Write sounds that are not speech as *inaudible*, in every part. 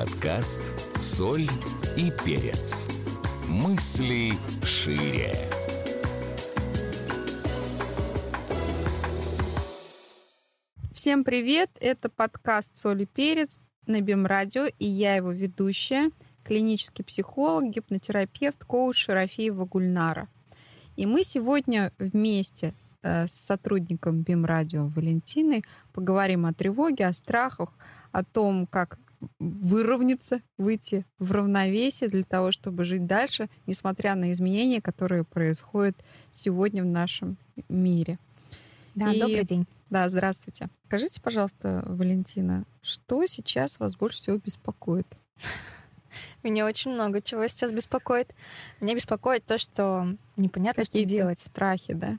Подкаст «Соль и перец». Мысли шире. Всем привет! Это подкаст «Соль и перец» на Бимрадио, и я его ведущая, клинический психолог, гипнотерапевт, коуч Шарафиева Гульнара. И мы сегодня вместе э, с сотрудником Бимрадио Валентиной поговорим о тревоге, о страхах, о том, как выровняться, выйти в равновесие для того, чтобы жить дальше, несмотря на изменения, которые происходят сегодня в нашем мире. Да, И, добрый день. Да, здравствуйте. Скажите, пожалуйста, Валентина, что сейчас вас больше всего беспокоит? Меня очень много чего сейчас беспокоит. Меня беспокоит то, что непонятно, Какие что делать. Страхи, да?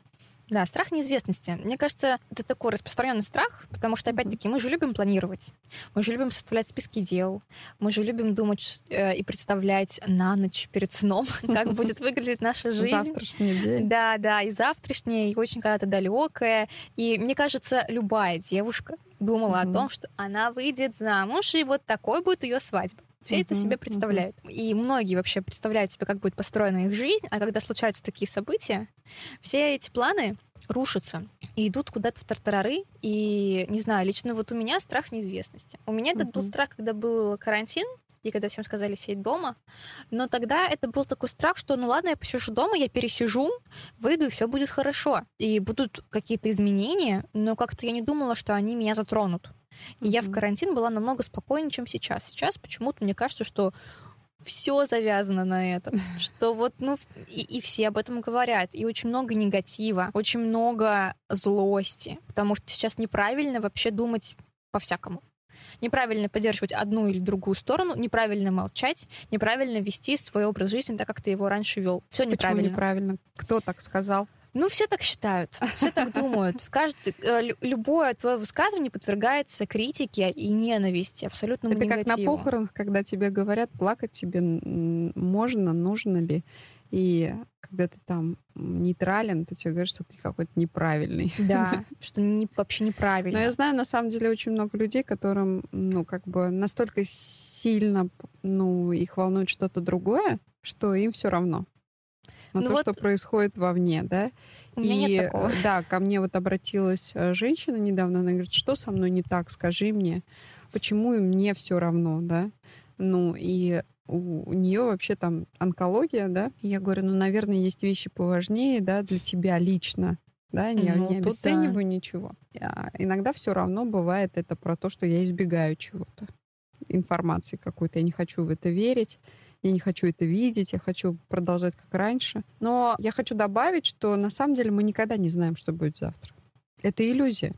Да, страх неизвестности. Мне кажется, это такой распространенный страх, потому что, опять-таки, мы же любим планировать. Мы же любим составлять списки дел. Мы же любим думать э, и представлять на ночь перед сном, *laughs* как *laughs* будет выглядеть наша жизнь. Завтрашний день. Да, да, и завтрашняя, и очень когда-то далекая. И мне кажется, любая девушка думала о том, что она выйдет замуж, и вот такой будет ее свадьба. Все uh-huh, это себе представляют. Uh-huh. И многие вообще представляют себе, как будет построена их жизнь, а когда случаются такие события, все эти планы рушатся и идут куда-то в тартарары. И, не знаю, лично вот у меня страх неизвестности. У меня uh-huh. этот был страх, когда был карантин, и когда всем сказали сидеть дома. Но тогда это был такой страх, что ну ладно, я посижу дома, я пересижу, выйду, и все будет хорошо. И будут какие-то изменения, но как-то я не думала, что они меня затронут. И mm-hmm. я в карантин была намного спокойнее, чем сейчас. Сейчас почему-то мне кажется, что все завязано на этом, *laughs* что вот, ну, и, и все об этом говорят, и очень много негатива, очень много злости, потому что сейчас неправильно вообще думать по-всякому. Неправильно поддерживать одну или другую сторону, неправильно молчать, неправильно вести свой образ жизни так, как ты его раньше вел. Все неправильно. Почему неправильно? Кто так сказал? Ну, все так считают, все так думают. Каждый, э, любое твое высказывание подвергается критике и ненависти, абсолютно Это негативу. как на похоронах, когда тебе говорят, плакать тебе можно, нужно ли. И когда ты там нейтрален, то тебе говорят, что ты какой-то неправильный. *laughs* Да, *laughs* что не, вообще неправильно. Но я знаю, на самом деле, очень много людей, которым, ну, как бы настолько сильно, ну, их волнует что-то другое, что им все равно на ну то, вот... что происходит вовне, да. У меня и, нет такого. Да, ко мне вот обратилась э, женщина недавно, она говорит, что со мной не так, скажи мне, почему и мне все равно, да. Ну, и у, у нее вообще там онкология, да. И я говорю, ну, наверное, есть вещи поважнее, да, для тебя лично, да, не, ну, не обесцениваю да. ничего. А иногда все равно бывает это про то, что я избегаю чего-то, информации какой-то, я не хочу в это верить я не хочу это видеть, я хочу продолжать как раньше. Но я хочу добавить, что на самом деле мы никогда не знаем, что будет завтра. Это иллюзия.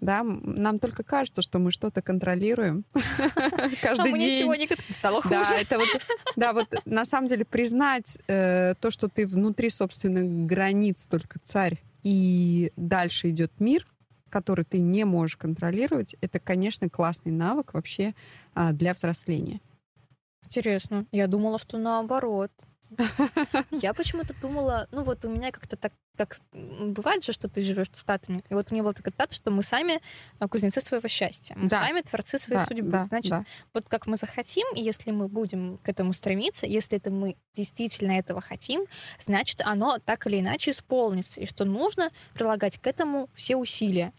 Да, нам только кажется, что мы что-то контролируем *laughs* каждый а день. ничего не стало хуже. Да, это вот, да, вот на самом деле признать э, то, что ты внутри собственных границ только царь, и дальше идет мир, который ты не можешь контролировать, это, конечно, классный навык вообще а, для взросления. Интересно. Я думала, что наоборот. *laughs* Я почему-то думала, ну вот у меня как-то так, так бывает же, что ты живешь цитатами. И вот у меня была такая цитата, что мы сами а, кузнецы своего счастья. Мы да. сами творцы своей да, судьбы. Да, Значит, да. вот как мы захотим, и если мы будем к этому стремиться, если это мы действительно этого хотим, значит, оно так или иначе исполнится. И что нужно прилагать к этому все усилия.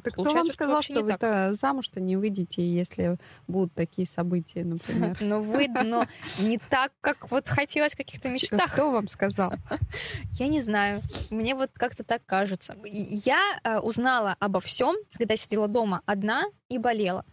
А так кто вам сказал, что, что вы-то замуж-то не выйдете, если будут такие события, например? *laughs* Ну, вы, но не так, как вот хотелось в каких-то мечтах. Кто вам сказал? *laughs* Я не знаю. Мне вот как-то так кажется. Я э, узнала обо всем, когда сидела дома одна и болела.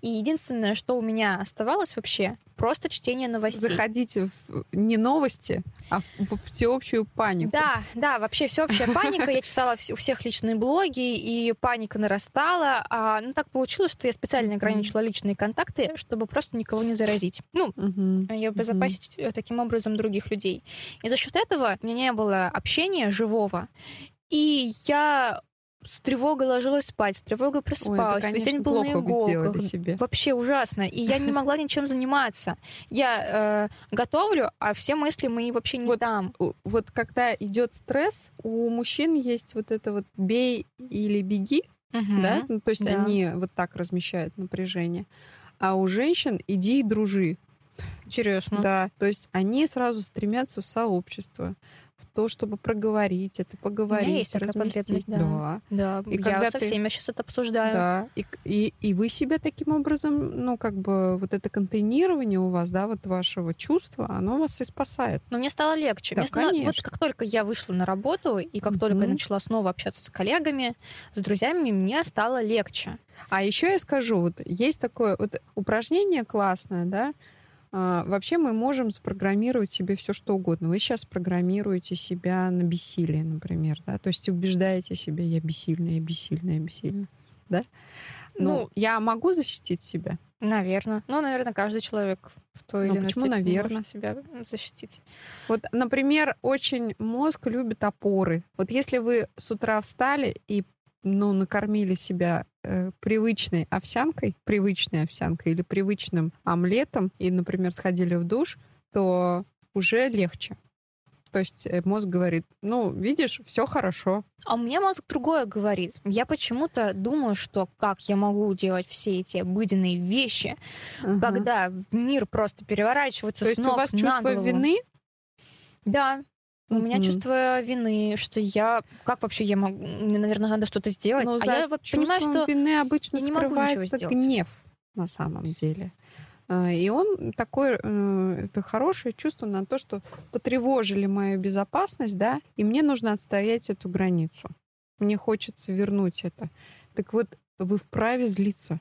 И единственное, что у меня оставалось вообще, просто чтение новостей. Заходите в не новости, а в, всеобщую панику. Да, да, вообще всеобщая паника. Я читала у всех личные блоги, и паника нарастала. А, ну, так получилось, что я специально ограничила личные контакты, чтобы просто никого не заразить. Ну, и обезопасить э, таким образом других людей. И за счет этого у меня не было общения живого. И я с тревогой ложилась спать, с тревогой просыпалась. Ой, это, конечно, Весь день был на иголках. Себе. Вообще ужасно. И я не могла ничем заниматься. Я э, готовлю, а все мысли мои вообще не вот, там. Вот когда идет стресс, у мужчин есть вот это вот бей или беги, угу, да? Ну, то есть да. они вот так размещают напряжение. А у женщин иди и дружи. Интересно. Да, то есть они сразу стремятся в сообщество, в то, чтобы проговорить это, поговорить, есть такая разместить. потребность, да. Да, И я когда со ты- всеми сейчас это обсуждаю. Да, и, к- и, и вы себя таким образом, ну, как бы, вот это контейнирование у вас, да, вот вашего чувства, оно вас и спасает. Но мне стало легче. Да, Мне стало- вот конечно. как только я вышла на работу, и как только я начала снова общаться с коллегами, с друзьями, мне стало легче. А еще я скажу, вот есть такое вот упражнение классное, да, вообще мы можем запрограммировать себе все что угодно. Вы сейчас программируете себя на бессилие, например, да, то есть убеждаете себя, я бессильная, я бессильная, я бессильная, да. Но Ну, я могу защитить себя? Наверное. Ну, наверное, каждый человек в той Ну, или иной почему степени наверно? может себя защитить. Вот, например, очень мозг любит опоры. Вот если вы с утра встали и ну, накормили себя э, привычной овсянкой, привычной овсянкой или привычным омлетом, и, например, сходили в душ, то уже легче. То есть э, мозг говорит, ну, видишь, все хорошо. А у меня мозг другое говорит. Я почему-то думаю, что как я могу делать все эти обыденные вещи, Ага. когда мир просто переворачивается То с есть у ног вас на чувство голову. вины? Да. У меня Мгм. чувство вины, что я... Как вообще я могу... Мне, наверное, надо что-то сделать. Но а я вот понимаю, что... вины обычно я не могу скрывается гнев на самом деле. А, И он такое, э, это хорошее чувство на то, что потревожили мою безопасность, да, и мне нужно отстоять эту границу. Мне хочется вернуть это. Так вот, вы вправе злиться.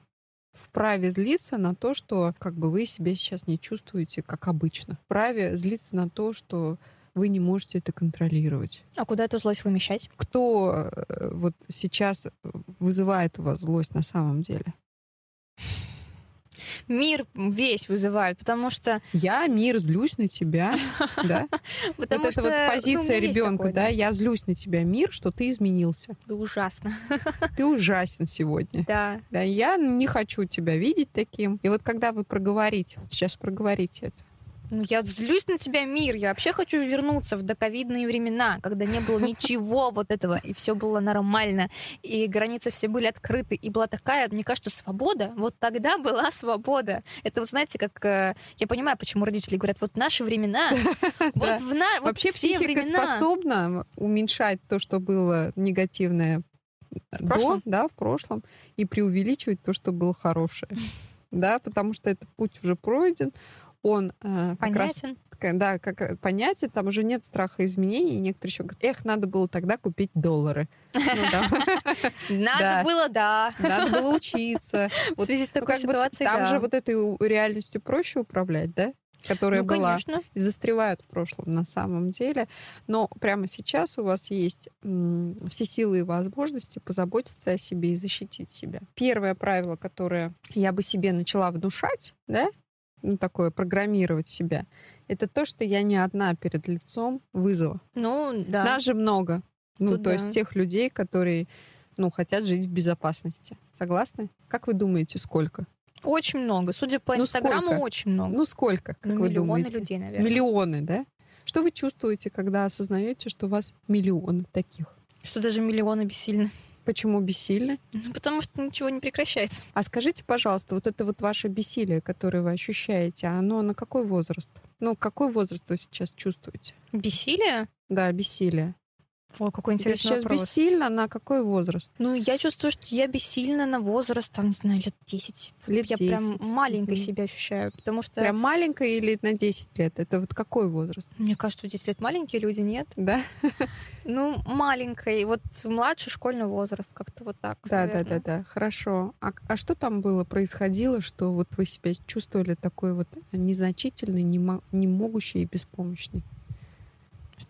Вправе злиться на то, что как бы вы себя сейчас не чувствуете, как обычно. Вправе злиться на то, что вы не можете это контролировать. А куда эту злость вымещать? Кто э, вот сейчас вызывает у вас злость на самом деле? Мир весь вызывает, потому что... Я, мир, злюсь на тебя, *laughs* да? Вот что, вот ну, позиция ребенка, да? Я злюсь на тебя, мир, что ты изменился. Да ужасно. *laughs* Ты ужасен сегодня. Да. Да, я не хочу тебя видеть таким. И вот когда вы проговорите, вот сейчас проговорите это. Ну, я злюсь на тебя, мир. Я вообще хочу вернуться в доковидные времена, когда не было ничего *laughs* вот этого, и все было нормально, и границы все были открыты, и была такая, мне кажется, свобода. Вот тогда была *laughs* свобода. Это вот знаете, как э, я понимаю, почему родители говорят, вот наши времена, *laughs* вот в на, Вообще психика способна уменьшать то, что было негативное до, прошлом? да, в прошлом, и преувеличивать то, что было хорошее. Да, потому что этот путь уже пройден, он э, как раз Понятен. Такая, да, как э, понятие, там уже нет страха изменений, и некоторые еще говорят, эх, надо было тогда купить доллары. Ну. *laughs* Надо было, да. Надо было учиться. В связи с ну, такой ситуацией, Там же вот этой реальностью проще управлять, да? Которая ну, была. конечно. И застревают в прошлом на самом деле. Но прямо сейчас у вас есть все силы и возможности позаботиться о себе и защитить себя. Первое правило, которое я бы себе начала внушать, да, ну, такое программировать себя, это то, что я не одна перед лицом вызова. Ну, да. Нас же много. Ну, Тут то да. есть тех людей, которые ну, хотят жить в безопасности. Согласны? Как вы думаете, сколько? Очень много. Судя по Ну, Инстаграму, сколько? очень много. Ну, сколько, как Ну, вы миллионы думаете? людей, наверное. Миллионы, да? Что вы чувствуете, когда осознаете, что у вас миллионы таких? Что даже миллионы бессильны. Почему бессильны? Ну, Потому что ничего не прекращается. А скажите, пожалуйста, вот это вот ваше бессилие, которое вы ощущаете, оно на какой возраст? Ну, какой возраст вы сейчас чувствуете? Бессилие? Да, бессилие. О, какой интересный сейчас вопрос. бессильно на какой возраст? Ну, я чувствую, что я бессильна на возраст, там, не знаю, лет 10. Лет я прям 10. маленькой Мгм. себя ощущаю, потому что, Прям маленькая или на 10 лет? Это вот какой возраст? мне кажется, в 10 лет маленькие люди, нет? Да? *laughs* Ну, маленькой, вот младший школьный возраст, как-то вот так. Да, да, да, да. Хорошо. А, а что там было, происходило, что вот вы себя чувствовали такой вот незначительный, не, мо- не могущий и беспомощный?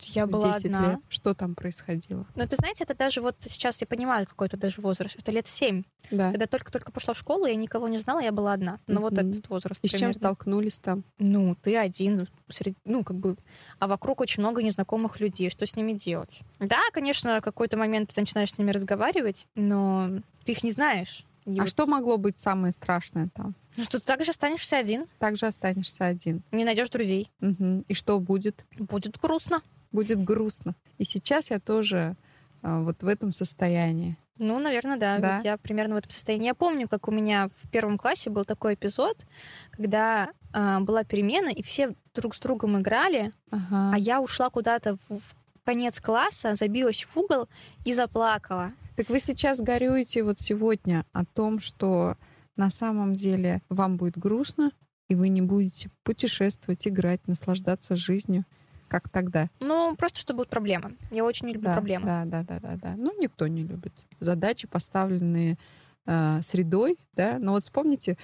Я была 10 одна. лет? Что там происходило? Но ты знаете, это даже вот сейчас я понимаю, какой это даже возраст. Это лет 7. Да. Когда только-только пошла в школу, я никого не знала, я была одна. Ну, вот Мгм. этот возраст. И с чем примерно. столкнулись там? Ну, ты один, среди, ну, как бы, а вокруг очень много незнакомых людей, что с ними делать? Да, конечно, в какой-то момент ты начинаешь с ними разговаривать, но ты их не знаешь. И А вот- что могло быть самое страшное там? Ну, что ты также останешься один, Также останешься один. не найдешь друзей. Мгм. И что будет? Будет грустно. Будет грустно. И сейчас я тоже а, вот в этом состоянии. Ну, наверное, да. Да. Ведь я примерно в этом состоянии. Я помню, как у меня в первом классе был такой эпизод, когда а, была перемена, и все друг с другом играли, Ага. а я ушла куда-то в, в конец класса, забилась в угол и заплакала. Так вы сейчас горюете вот сегодня о том, что на самом деле вам будет грустно, и вы не будете путешествовать, играть, наслаждаться жизнью, как тогда. Ну, просто что будут проблемы. Я очень не люблю да, проблемы. Да, да, да, да, да. Ну, никто не любит. Задачи, поставленные э, средой, да. Но вот вспомните,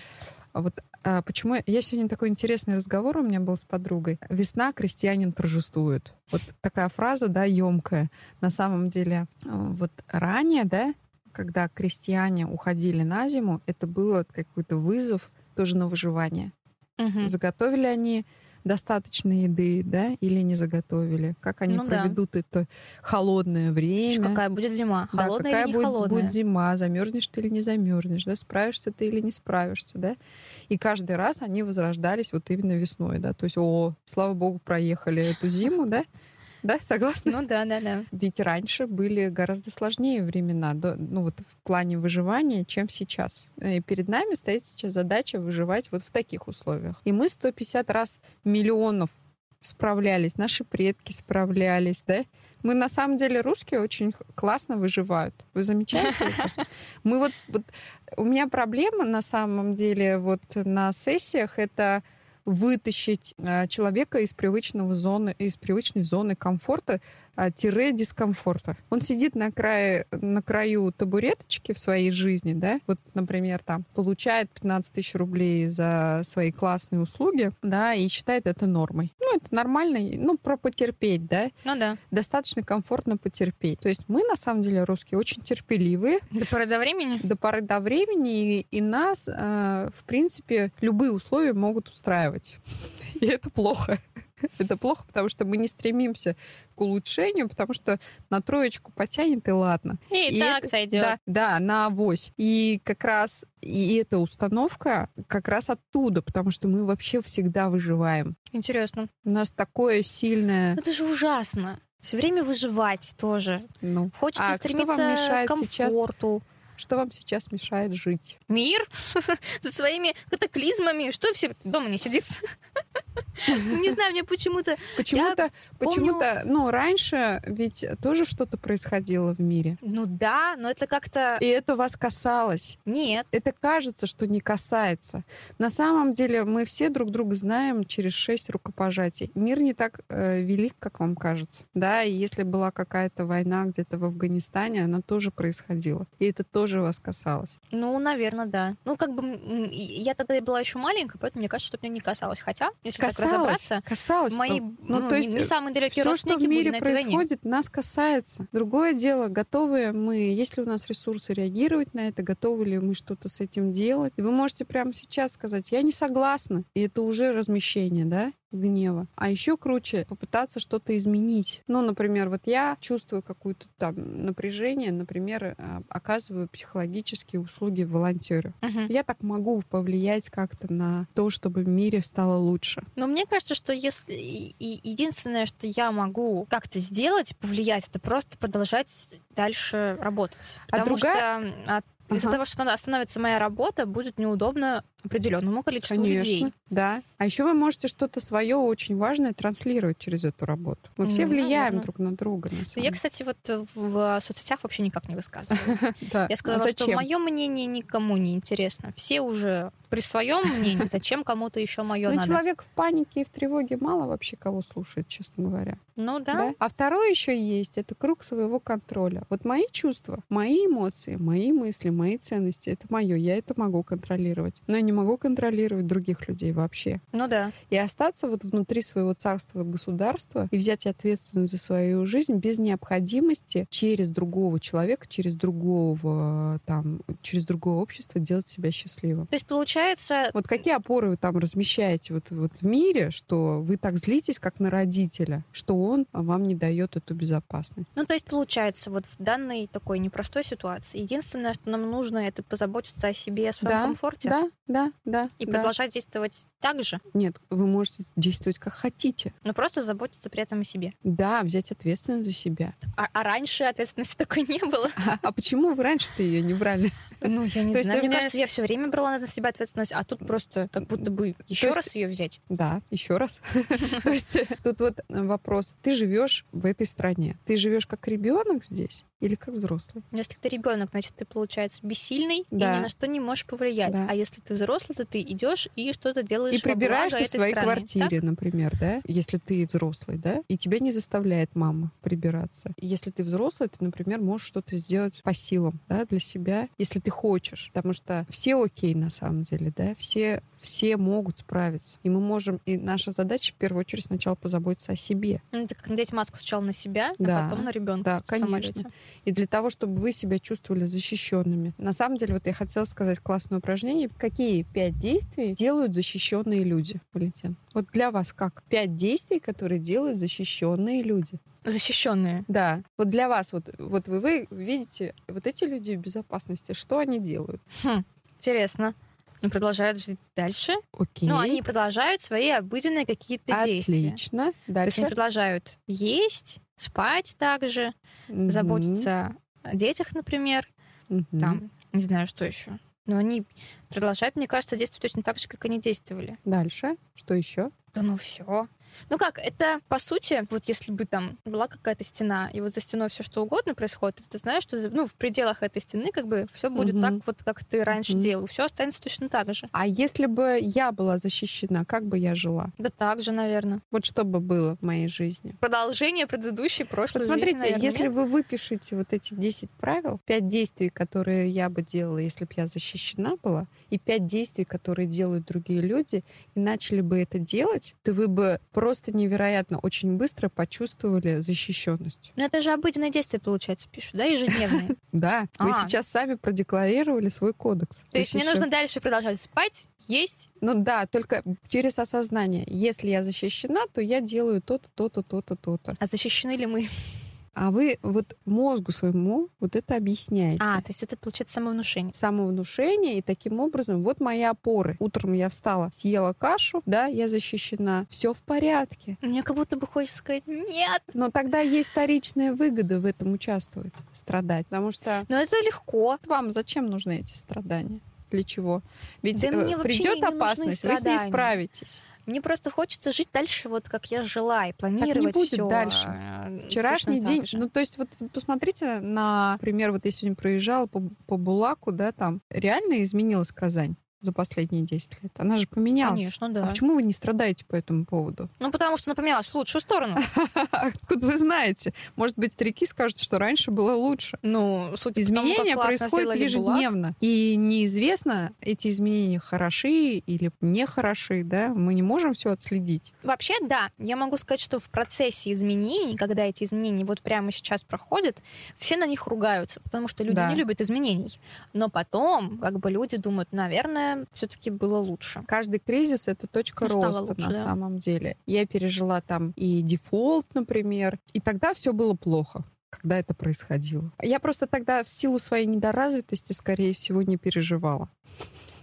вот а, почему я- сегодня такой интересный разговор у меня был с подругой. Весна крестьянин торжествует. Вот такая фраза, да, емкая. На самом деле, э, вот ранее, да, когда крестьяне уходили на зиму, это было какой-то вызов тоже на выживание. Мгм. Заготовили они достаточно еды, да, или не заготовили? Как они Ну да. проведут это холодное время? Какая будет зима? Да, Холодная какая или не будет, холодная? будет зима, замерзнешь ты или не замерзнешь, да, справишься ты или не справишься, да. И каждый раз они возрождались вот именно весной, да. То есть, о, слава богу, проехали эту зиму, да. Да, согласна? Ну да, да, да. Ведь раньше были гораздо сложнее времена, ну вот в плане выживания, чем сейчас. И перед нами стоит сейчас задача выживать вот в таких условиях. И мы 150 раз миллионов справлялись, наши предки справлялись, да? Мы на самом деле русские очень классно выживают. Вы замечаете это? *laughs* Мы вот, вот у меня проблема на самом деле вот на сессиях это вытащить э, человека из привычного зоны, из привычной зоны комфорта тире дискомфорта. Он сидит на крае, на краю табуреточки в своей жизни, да, вот, например, там, получает 15 тысяч рублей за свои классные услуги, да, и считает это нормой. Ну, это нормально, ну, про потерпеть, да, Ну да. достаточно комфортно потерпеть. То есть мы, на самом деле, русские, очень терпеливые, До поры до времени? до поры до времени, и, и нас, э, в принципе, любые условия могут устраивать. *laughs* И это плохо. *laughs* Это плохо, потому что мы не стремимся к улучшению, потому что на троечку потянет и ладно. И, И так это- сойдет. Да, да, на авось. И как раз и эта установка как раз оттуда, потому что мы вообще всегда выживаем. Интересно. У нас такое сильное... Ну, Это же ужасно. Все время выживать тоже. Ну, Хочется А стремиться к сейчас? Что вам сейчас мешает жить? Мир *laughs* со своими катаклизмами. Что все дома не сидится? *laughs* Не знаю, мне почему-то... Почему-то, почему-то, ну, раньше ведь тоже что-то происходило в мире. Ну да, но это как-то... И это вас касалось. Нет. Это кажется, что не касается. На самом деле мы все друг друга знаем через шесть рукопожатий. Мир не так э, велик, как вам кажется. Да, и если была какая-то война где-то в Афганистане, она тоже происходила. И это тоже вас касалось. Ну, наверное, да. Ну, как бы я тогда была еще маленькая, поэтому мне кажется, что меня не касалось. Хотя, если так Касалось, разобраться, касалось. мои Ну, ну, то не- есть, не, самые далекие Все, что в мире происходит, нас касается. Другое дело, готовы мы, если у нас ресурсы реагировать на это, готовы ли мы что-то с этим делать. И вы можете прямо сейчас сказать, я не согласна. И это уже размещение, да? Гнева. А еще круче попытаться что-то изменить. Ну, например, вот я чувствую какое-то там напряжение, например, э, оказываю психологические услуги волонтеру. Мгм. Я так могу повлиять как-то на то, чтобы в мире стало лучше. Но мне кажется, что если единственное, что я могу как-то сделать, повлиять, это просто продолжать дальше работать. А Потому другая- что от- из-за Ага. того, что остановится моя работа, будет неудобно определенному количеству Конечно, людей. да. А еще вы можете что-то свое очень важное транслировать через эту работу. Мы все Ну, влияем наверное. друг на друга. На Я, кстати, вот в соцсетях вообще никак не высказываюсь. *laughs* Я сказала, А что мое мнение никому не интересно. Все уже при своем мнении, зачем кому-то еще мое Ну, человек в панике и в тревоге мало вообще кого слушает, честно говоря. Ну да. Да? А второе еще есть, это круг своего контроля. Вот мои чувства, мои эмоции, мои мысли, мои ценности, это мое, я это могу контролировать. Но я не могу контролировать других людей вообще. Ну да. И остаться вот внутри своего царства государства и взять ответственность за свою жизнь без необходимости через другого человека, через другого там, через другое общество делать себя счастливым. То есть получается, Вот какие опоры вы там размещаете вот, вот в мире, что вы так злитесь, как на родителя, что он вам не дает эту безопасность? ну то есть получается вот в данной такой непростой ситуации единственное, что нам нужно, это позаботиться о себе, о своем Да, комфорте. Да, да. Да, да. И да. продолжать действовать так же, Нет, вы можете действовать как хотите. но просто заботиться при этом о себе. Да, взять ответственность за себя. А, а раньше ответственности *laughs* такой не было. А, а почему вы раньше-то ее не брали? Ну, я не То есть знаю. у Мне меня- кажется, я все время брала на себя ответственность, а тут просто как будто бы еще есть- раз ее взять. Да, еще раз. *laughs* То есть тут вот вопрос. Ты живешь в этой стране. Ты живешь как ребенок здесь или как взрослый? Если ты ребенок, значит, ты, получается, бессильный Да. и ни на что не можешь повлиять. Да. А если ты взрослый, то ты идешь и что-то делаешь И прибираешься в своей страны. квартире, например, да? Если ты взрослый, да? И тебя не заставляет мама прибираться. Если ты взрослый, ты, например, можешь что-то сделать по силам, да, для себя, если ты хочешь. Потому что все окей на самом деле, да? Все, все могут справиться. И мы можем... И наша задача в первую очередь сначала позаботиться о себе. Так. Ну, это как надеть маску сначала на себя, Да. а потом на ребенка Да, самолете. конечно. И для того, чтобы вы себя чувствовали защищенными. На самом деле, вот я хотела сказать классное упражнение. Какие пять действий делают защищенные люди, Валентин? Вот для вас как? Пять действий, которые делают защищенные люди. Защищенные. Да. Вот для вас, вот, вот вы, вы видите, вот эти люди в безопасности, что они делают? Интересно. Ну, продолжают жить дальше. Окей. Ну, они продолжают свои обыденные какие-то действия. Отлично. То есть Дальше. они продолжают есть, спать также, Мгм. заботиться о детях, например, Мгм. там, не знаю, что еще. Но они продолжают, мне кажется, действовать точно так же, как они действовали. Дальше. Что еще? Да ну все. Ну как, это по сути, вот если бы там была какая-то стена, и вот за стеной все что угодно происходит, ты знаешь, что ну, в пределах этой стены как бы все будет Мгм. так, вот как ты раньше Мгм. делал. Все останется точно так же. А если бы я была защищена, как бы я жила? Да так же, наверное. Вот что бы было в моей жизни? Продолжение предыдущей прошлой Вот смотрите, жизни, наверное, если нет? вы выпишете вот эти 10 правил, 5 действий, которые я бы делала, если бы я защищена была, и 5 действий, которые делают другие люди, и начали бы это делать, то вы бы просто невероятно очень быстро почувствовали защищенность. Ну это же обыденные действия, получается, пишут, да, ежедневные. *laughs* Да, вы А. сейчас сами продекларировали свой кодекс. То есть мне нужно дальше продолжать спать, есть. Ну да, только через осознание. Если я защищена, то я делаю то-то, то-то, то-то, то-то. А защищены ли мы? А вы вот мозгу своему вот это объясняете. А, то есть это получается самовнушение. самовнушение, и таким образом вот мои опоры. Утром я встала, съела кашу, да, я защищена, все в порядке. Мне как будто бы хочется сказать нет. Но тогда есть вторичная выгода в этом участвовать, страдать, потому что Но это легко. вам зачем нужны эти страдания? Для чего? Ведь Да э, придет опасность, вы с ней справитесь. Мне просто хочется жить дальше, вот как я жила, и планировать будет всё, дальше. э, Вчерашний точно так день, же. ну то есть вот посмотрите на пример, вот я сегодня проезжала по, по Булаку, да, там реально изменилась Казань за последние 10 лет. Она же поменялась. Конечно, А да. почему вы не страдаете по этому поводу? Ну, потому что напоминалась в лучшую сторону. *laughs* Откуда вы знаете? Может быть, старики скажут, что раньше было лучше. Ну, судя тому, Изменения происходят ежедневно. И неизвестно, эти изменения хороши или не хороши, да? Мы не можем все отследить. Вообще, да, я могу сказать, что в процессе изменений, когда эти изменения вот прямо сейчас проходят, все на них ругаются, потому что люди Да. не любят изменений. Но потом, как бы люди думают, наверное, все-таки было лучше. Каждый кризис — это точка Ну, роста лучше, на да. самом деле. Я пережила там и дефолт, например, и тогда все было плохо когда это происходило. Я просто тогда в силу своей недоразвитости, скорее всего, не переживала.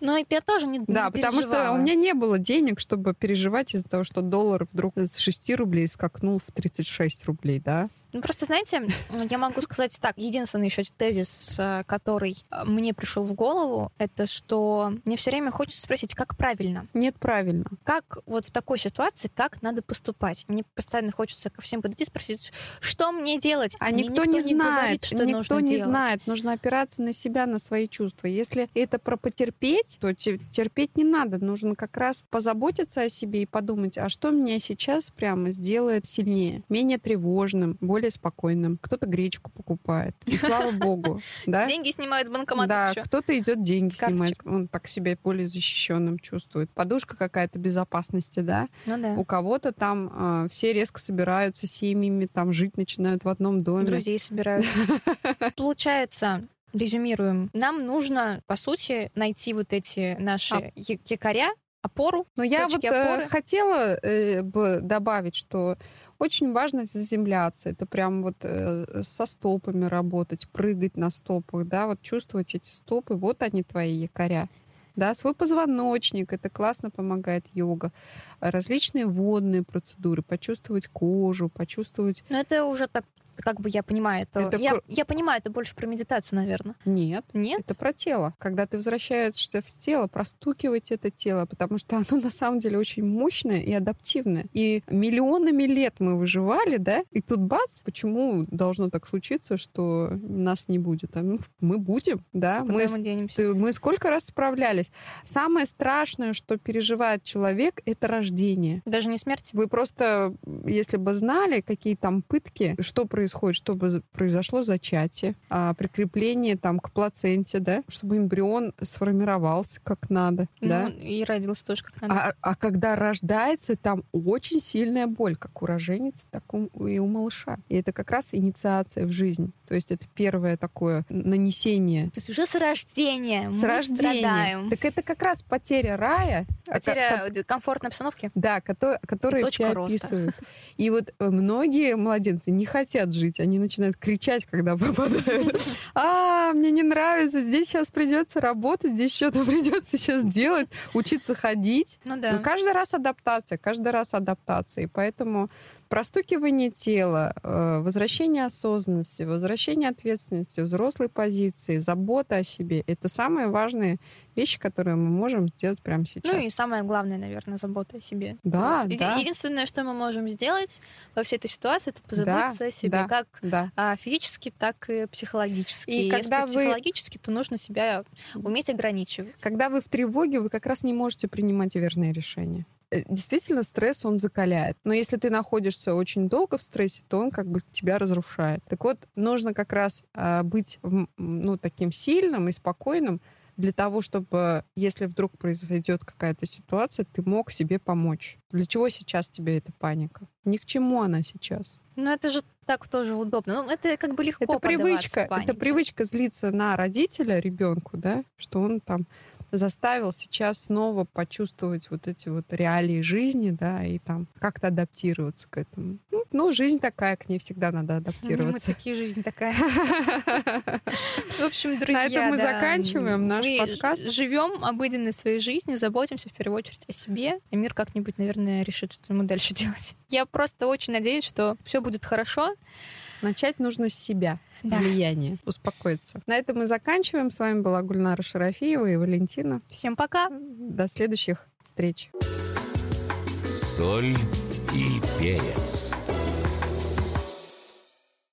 Но это я тоже не Да, не потому что у меня не было денег, чтобы переживать из-за того, что доллар вдруг с 6 рублей скакнул в 36 рублей, да? Ну, просто, знаете, я могу сказать так, единственный еще тезис, э, который э, мне пришел в голову, это что мне все время хочется спросить, как правильно? Нет, правильно. Как вот в такой ситуации, как надо поступать? Мне постоянно хочется ко всем подойти и спросить, что мне делать? А Мне никто, не знает, говорит, что никто нужно не делать. знает. Нужно опираться на себя, на свои чувства. Если это про потерпеть, то те- терпеть не надо. Нужно как раз позаботиться о себе и подумать, а что меня сейчас прямо сделает сильнее, менее тревожным, более спокойным. Кто-то гречку покупает. И слава *laughs* богу, да? Деньги снимают с банкомата Да, еще. кто-то идет деньги снимать, он так себя более защищенным чувствует. Подушка какая-то безопасности, да? Ну да. У кого-то там э, все резко собираются семьями, там жить начинают в одном доме. Друзей собирают. *laughs* Получается, резюмируем, нам нужно, по сути, найти вот эти наши А. якоря, опору. Но я вот э, опоры. хотела э, бы добавить, что очень важно заземляться. Это прям вот э, со стопами работать, прыгать на стопах, да, вот чувствовать эти стопы. Вот они твои якоря. да, свой позвоночник, это классно помогает йога, различные водные процедуры, почувствовать кожу, почувствовать... Но это уже так как бы я понимаю, это, Это я, про- я понимаю, это больше про медитацию, наверное. Нет, Нет? это про тело. Когда ты возвращаешься в тело, простукивать это тело, потому что оно на самом деле очень мощное и адаптивное. И миллионами лет мы выживали, да, и тут бац, почему должно так случиться, что нас не будет? А ну, мы будем, да, Куда мы мы денемся? Мы сколько раз справлялись. Самое страшное, что переживает человек, это рождение. Даже не смерть? Вы просто, если бы знали, какие там пытки, что происходит, чтобы произошло зачатие, а, прикрепление там к плаценте, да, чтобы эмбрион сформировался как надо, да. Ну, и родился тоже как надо. А, а когда рождается, там очень сильная боль, как у роженицы, так у- и у малыша. И это как раз инициация в жизнь. То есть это первое такое нанесение То есть уже с рождения с мы рождения. страдаем. Так это как раз потеря рая. а Потеря ко- комфортной обстановки. да, кото- которые Точка все роста. описывают. И вот э, многие младенцы не хотят жить, они начинают кричать, когда *laughs* попадают. А, мне не нравится, здесь сейчас придется работать, здесь что-то *laughs* придется сейчас делать, учиться ходить. Ну Ну, да. каждый раз адаптация, каждый раз адаптация. И поэтому простукивание тела, э, возвращение осознанности, возвращение ответственности, взрослой позиции, забота о себе — это самые важные вещи, которые мы можем сделать прямо сейчас. Ну и самое главное, наверное, забота о себе. Да, Вот. Да. Единственное, что мы можем сделать во всей этой ситуации, это позаботиться Да, о себе, да. как Да. а, физически, так и психологически. И Если когда вы- психологически, то нужно себя уметь ограничивать. Когда вы в тревоге, вы как раз не можете принимать верные решения. Э, Действительно, стресс, он закаляет. Но если ты находишься очень долго в стрессе, то он как бы тебя разрушает. Так вот, нужно как раз а, быть ну, таким сильным и спокойным для того, чтобы, если вдруг произойдет какая-то ситуация, ты мог себе помочь. Для чего сейчас тебе эта паника? Ни к чему она сейчас. Ну это же так тоже удобно. Ну это как бы легко Это привычка, это привычка злиться на родителя, ребенку, да, что он там заставил сейчас снова почувствовать вот эти вот реалии жизни, да, и там как-то адаптироваться к этому. Ну, ну, жизнь такая, к ней всегда надо Ну, Мы адаптироваться. такие, жизнь такая. *laughs* В общем, друзья, На этом мы заканчиваем наш подкаст. Живем обыденной своей жизнью, заботимся в первую очередь о себе, и мир как-нибудь, наверное, решит, что ему дальше делать. Я просто очень надеюсь, что все будет хорошо. Начать нужно с себя, Да. влияние, успокоиться. На этом мы заканчиваем. С вами была Гульнара Шарафиева и Валентина. Всем пока! До следующих встреч. Соль и перец.